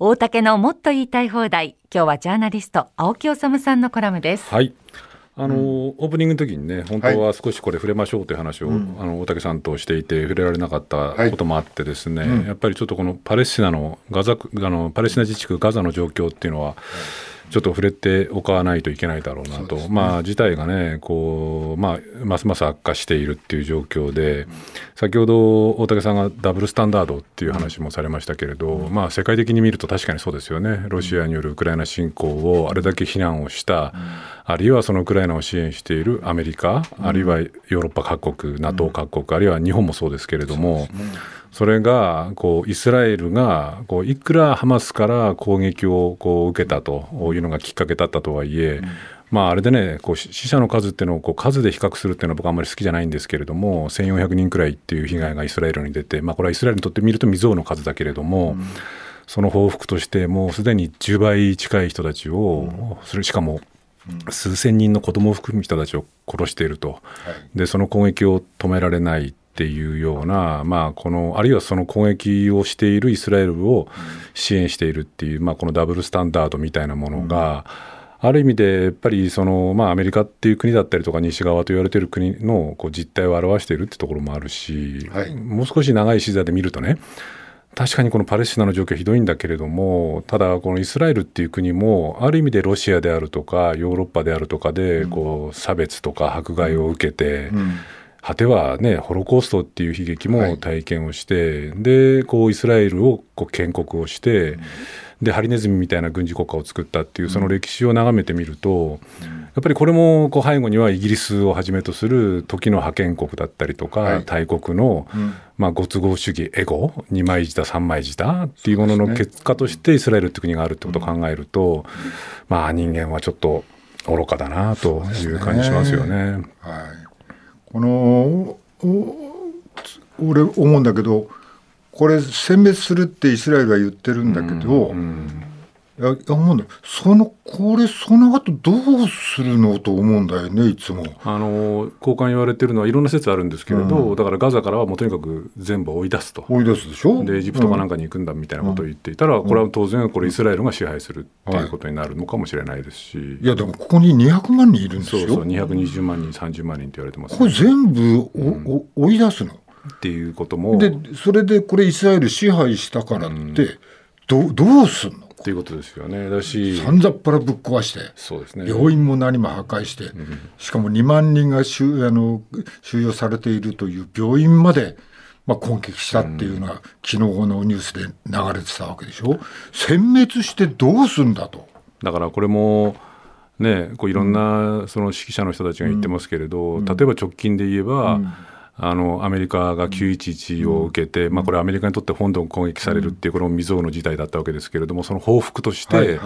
大竹のもっと言いたい放題。今日はジャーナリスト青木治さんのコラムです。はい。あの、うん、オープニングの時にね本当は少しこれ触れましょうという話を、はい、あの大竹さんとしていて触れられなかったこともあってですね、はいうん、やっぱりちょっとこのパレスチナのガザあのパレスチナ自治区ガザの状況っていうのは、ちょっと触れておかないといけないだろうなと、ね、まあ、事態がねこう、まあ、ますます悪化しているっていう状況で、先ほど大竹さんがダブルスタンダードっていう話もされましたけれど、まあ、世界的に見ると確かにそうですよね、ロシアによるウクライナ侵攻をあれだけ非難をした、あるいはそのウクライナを支援しているアメリカ、あるいはヨーロッパ各国、NATO 各国、あるいは日本もそうですけれども。それがこうイスラエルがこういくらハマスから攻撃をこう受けたというのがきっかけだったとはいえ、まあ、あれでねこう死者の数っていうのをこう数で比較するっていうのは僕はあんまり好きじゃないんですけれども1400人くらいっていう被害がイスラエルに出て、まあ、これはイスラエルにとってみると未曾有の数だけれども、うん、その報復としてもうすでに10倍近い人たちを、うん、しかも数千人の子供を含む人たちを殺していると、でその攻撃を止められないっていうような、まあ、このあるいはその攻撃をしているイスラエルを支援しているっていう、まあ、このダブルスタンダードみたいなものが、ある意味でやっぱりその、まあ、アメリカっていう国だったりとか西側と言われている国のこう実態を表しているってところもあるし、はい、もう少し長い視座で見るとね確かにこのパレスチナの状況はひどいんだけれどもただこのイスラエルっていう国もある意味でロシアであるとかヨーロッパであるとかでこう差別とか迫害を受けて、うん果てはねホロコーストっていう悲劇も体験をして、はい、でこうイスラエルをこう建国をして、うん、でハリネズミみたいな軍事国家を作ったっていうその歴史を眺めてみると、うん、やっぱりこれもこう背後にはイギリスをはじめとする時の覇権国だったりとか、はい、大国の、うん、まあ、ご都合主義エゴ二枚舌三枚舌っていうものの結果としてイスラエルって国があるってことを考えると、まあ人間はちょっと愚かだなという感じしますよね。ね。はいこの俺思うんだけどこれ殲滅するってイスラエルは言ってるんだけど、うんうん。いや思うんだそのこれその後どうするのと思うんだよねいつも。あの交換言われてるのはいろんな説あるんですけれど、うん、だからガザからはもうとにかく全部追い出すと。追い出すでしょ？でエジプトかなんかに行くんだみたいなことを言っていたら、うん、これは当然これイスラエルが支配するっていうことになるのかもしれないですし、はい、いやでもここに200万人いるんですよ。そうそう220万人30万人って言われてます、ね、これ全部お、うん、追い出すの？っていうことも。でそれでこれイスラエル支配したからって、どどうすんの？っていうことですよね。だしさんざっぱらぶっ壊してそうです、ね、病院も何も破壊して、うん、しかも2万人が収あの収容されているという病院まで、まあ、攻撃したっていうのは、うん、昨日のニュースで流れてたわけでしょ？殲滅してどうすんだと。だからこれもね、こういろんなその指揮者の人たちが言ってますけれど、うん、例えば直近で言えば、あのアメリカが911を受けて、まあ、これ、アメリカにとって本土を攻撃されるっていう、これも未曾有の事態だったわけですけれども、その報復として、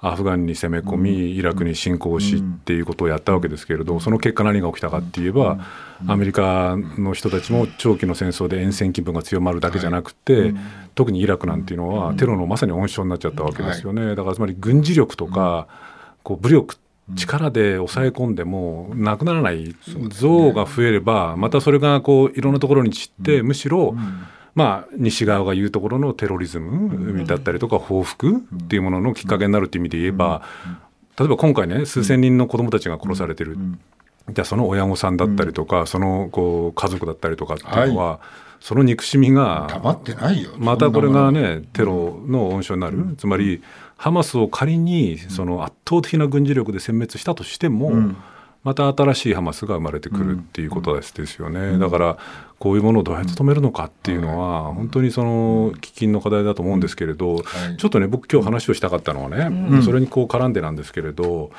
アフガンに攻め込み、イラクに侵攻しっていうことをやったわけですけれど、その結果、何が起きたかって言えば、アメリカの人たちも長期の戦争で厭戦気分が強まるだけじゃなくて、特にイラクなんていうのは、テロのまさに温床になっちゃったわけですよね。だからつまり軍事力とかこう武力力で抑え込んでもなくならない像が増えればまたそれがこういろんなところに散ってむしろまあ西側が言うところのテロリズムだったりとか報復っていうもののきっかけになるっていう意味で言えば例えば今回ね数千人の子どもたちが殺されてる。じゃあその親御さんだったりとかそのこう家族だったりとかっていうのはその憎しみがまたこれがねテロの温床になる。つまりハマスを仮にその圧倒的な軍事力で殲滅したとしても、うん、また新しいハマスが生まれてくるっていうことですよね、うん、だからこういうものをどうやって止めるのかっていうのは、本当にその喫緊の課題だと思うんですけれど、ちょっとね僕今日話をしたかったのはね、それにこう絡んでなんですけれど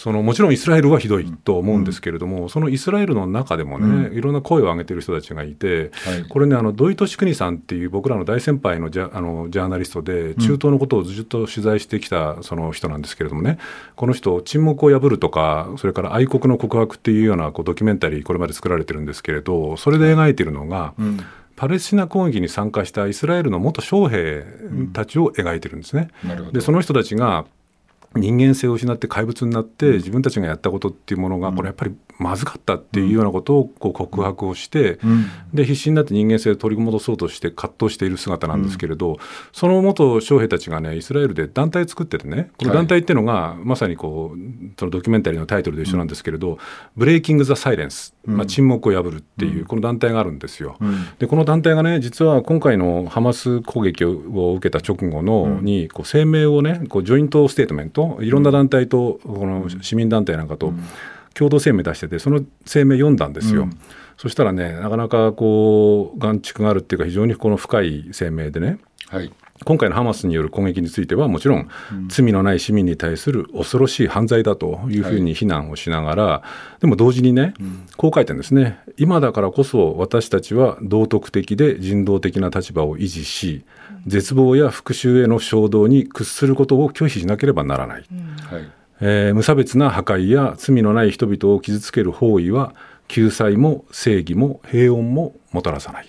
そのもちろんイスラエルはひどいと思うんですけれども、うん、そのイスラエルの中でもね、うん、いろんな声を上げてる人たちがいて、はい、これねあの土井敏邦さんっていう僕らの大先輩のジャあのジャーナリストで中東のことをずっと取材してきたその人なんですけれどもねこの人「沈黙を破る」とかそれから「愛国の告白」っていうようなこうドキュメンタリーこれまで作られてるんですけれどそれで描いているのが、うん。パレスチナ攻撃に参加したイスラエルの元将兵たちを描いてるんですね。うん、でその人たちが人間性を失って怪物になって自分たちがやったことっていうものがこれやっぱりまずかったっていうようなことをこう告白をして、で必死になって人間性を取り戻そうとして葛藤している姿なんですけれど、その元将兵たちがねイスラエルで団体作っててねこの団体っていうのがまさにこうそのドキュメンタリーのタイトルで一緒なんですけれど「 Breaking the Silence」まあ、沈黙を破るっていうこの団体があるんですよ。でこの団体がね実は今回のハマス攻撃を受けた直後のにこう声明をねこう joint statement いろんな団体とこの市民団体なんかと共同声明出しててその声明読んだんですよ。そしたらねなかなかこう含蓄があるっていうか非常にこの深い声明でね、はい、今回のハマスによる攻撃についてはもちろん罪のない市民に対する恐ろしい犯罪だというふうに非難をしながら、はい、でも同時にね、こう書いてるんですね。今だからこそ私たちは道徳的で人道的な立場を維持し絶望や復讐への衝動に屈することを拒否しなければならない、はい。えー、無差別な破壊や罪のない人々を傷つける行為は救済も正義も平穏ももたらさない。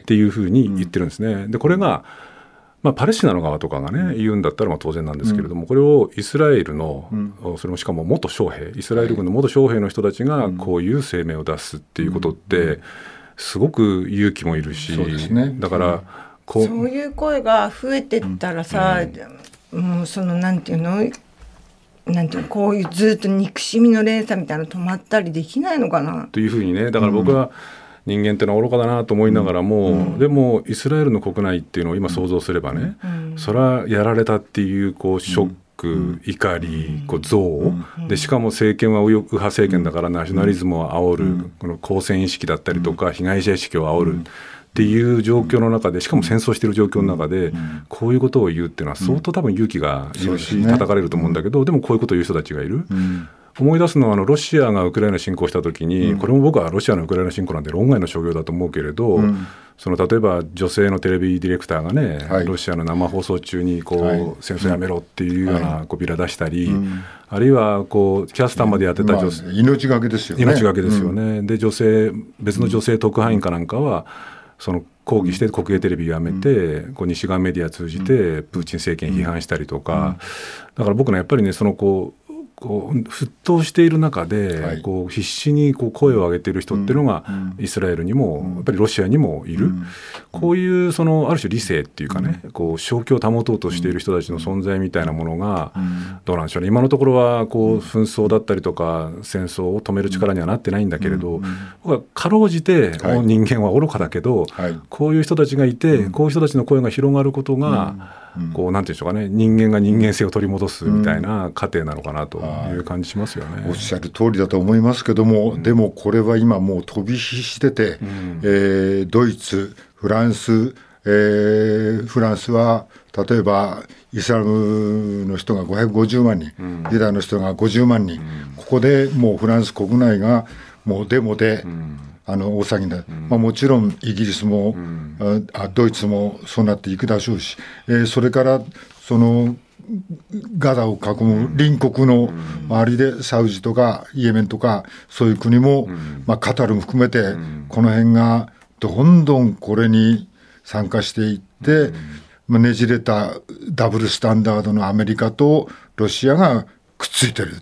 っていうふうに言ってるんですね。でこれがまあ、パレスチナの側とかがね、言うんだったらまあ当然なんですけれども、これをイスラエルの、それもしかも元将兵イスラエル軍の元将兵の人たちがこういう声明を出すっていうことって、すごく勇気もいるし、だからこうそういう声が増えてったらさ、もうそのなんていうの？なんていうの？こういうずっと憎しみの連鎖みたいなの止まったりできないのかな？というふうにねだから僕は、人間ってのは愚かだなと思いながらも、うん、でもイスラエルの国内っていうのを今想像すればね、うん、それはやられたっていうこうショック、うん、怒り、こう憎悪、でしかも政権は右派政権だからナショナリズムを煽る、この公選意識だったりとか被害者意識を煽る。っていう状況の中でしかも戦争している状況の中でこういうことを言うっていうのは相当多分勇気がいるし叩かれると思うんだけどでもこういうことを言う人たちがいる。思い出すのはあのロシアがウクライナ侵攻した時に、これも僕はロシアのウクライナ侵攻なんて論外の所業だと思うけれど、その例えば女性のテレビディレクターがね、はい、ロシアの生放送中にこう、はい、戦争やめろっていうようなこうビラ出したり、あるいはこうキャスターまでやってた女性、まあ、命がけですよね。命がけですよね、で女性別の女性特派員かなんかはその抗議して国営テレビをやめて、こう西側メディア通じてプーチン政権批判したりとか、だから僕のやっぱりねそのこうこう沸騰している中で、はい、こう必死にこう声を上げている人っていうのが、イスラエルにも、やっぱりロシアにもいる、こういうそのある種理性っていうかね、こう正気を保とうとしている人たちの存在みたいなものが、どうなんでしょうね。今のところはこう紛争だったりとか戦争を止める力にはなってないんだけれど、僕はかろうじて、人間は愚かだけど、こういう人たちがいて、こういう人たちの声が広がることが、こうなんていうんでしょうかね。人間が人間性を取り戻すみたいな過程なのかなとい。う感じしますよね。おっしゃる通りだと思いますけども、うん、でもこれは今もう飛び火してて、うん、えー、ドイツフランス、えー、フランスは例えばイスラムの人が550万人、うん、ユダヤの人が50万人、ここでもうフランス国内がもうデモで、あの大騒ぎだ、まあ、もちろんイギリスも、あドイツもそうなっていくでしょうし、えー、それからそのガザを囲む隣国の周りでサウジとかイエメンとかそういう国も、まあ、カタールも含めてこの辺がどんどんこれに参加していって、まあ、ねじれたダブルスタンダードのアメリカとロシアがくっついてる。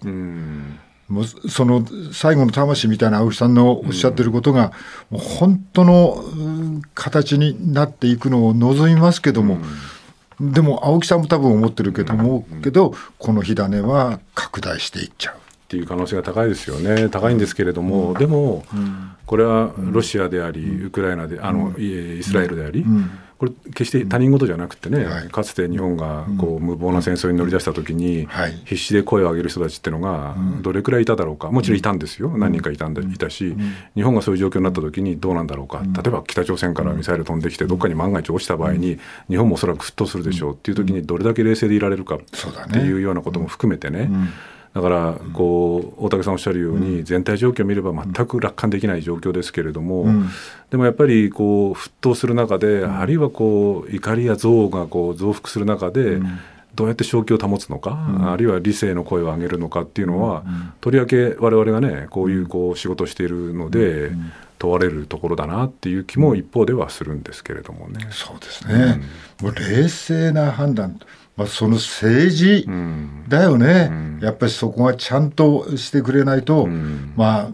もうその最後の魂みたいな青木さんのおっしゃってることが、もう本当の形になっていくのを望みますけども、でも青木さんも多分思ってるけども、けどこの火種は拡大していっちゃう。っていう可能性が高いですよね、高いんですけれども、でも、これはロシアであり、ウクライナで、あのイスラエルであり、これ決して他人事じゃなくてね、はい、かつて日本がこう無謀な戦争に乗り出した時に、必死で声を上げる人たちっていうのがどれくらいいただろうか。もちろんいたんですよ、何人かいたんでいたし、日本がそういう状況になった時にどうなんだろうか、例えば北朝鮮からミサイル飛んできてどっかに万が一落ちた場合に日本もおそらく沸騰するでしょうっていう時にどれだけ冷静でいられるかっていうようなことも含めてね、だからこう大竹さんおっしゃるように全体状況を見れば全く楽観できない状況ですけれども、でもやっぱりこう沸騰する中で、あるいはこう怒りや憎悪がこう増幅する中で、どうやって正気を保つのか、あるいは理性の声を上げるのかっていうのは、とりわけ我々がねこういうこう仕事をしているので、問われるところだなっていう気も一方ではするんですけれどもね。そうですね、もう冷静な判断まあ、その政治だよね、うん、やっぱりそこがちゃんとしてくれないと、うん、まあ、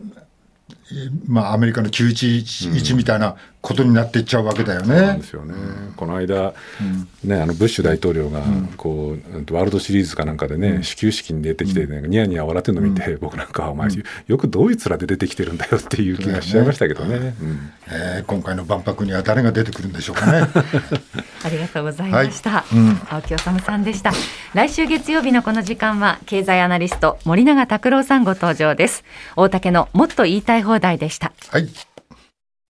まあ、アメリカの911みたいなことになっていっちゃうわけだよね。うん、ですよね。この間、うん、ね、あのブッシュ大統領がこう、ワールドシリーズかなんかでね、始球式に出てきて、ね、ニヤニヤ笑ってるの見て、僕なんかお前、よくどういう面で出てきてるんだよっていう気がしちゃいましたけどね。ねえー、今回の万博には誰が出てくるんでしょうかね。ありがとうございました。はい、うん、青木治さんでした。来週月曜日のこの時間は経済アナリスト森永卓郎さんご登場です。大竹のもっと言いたい放題でした。はい。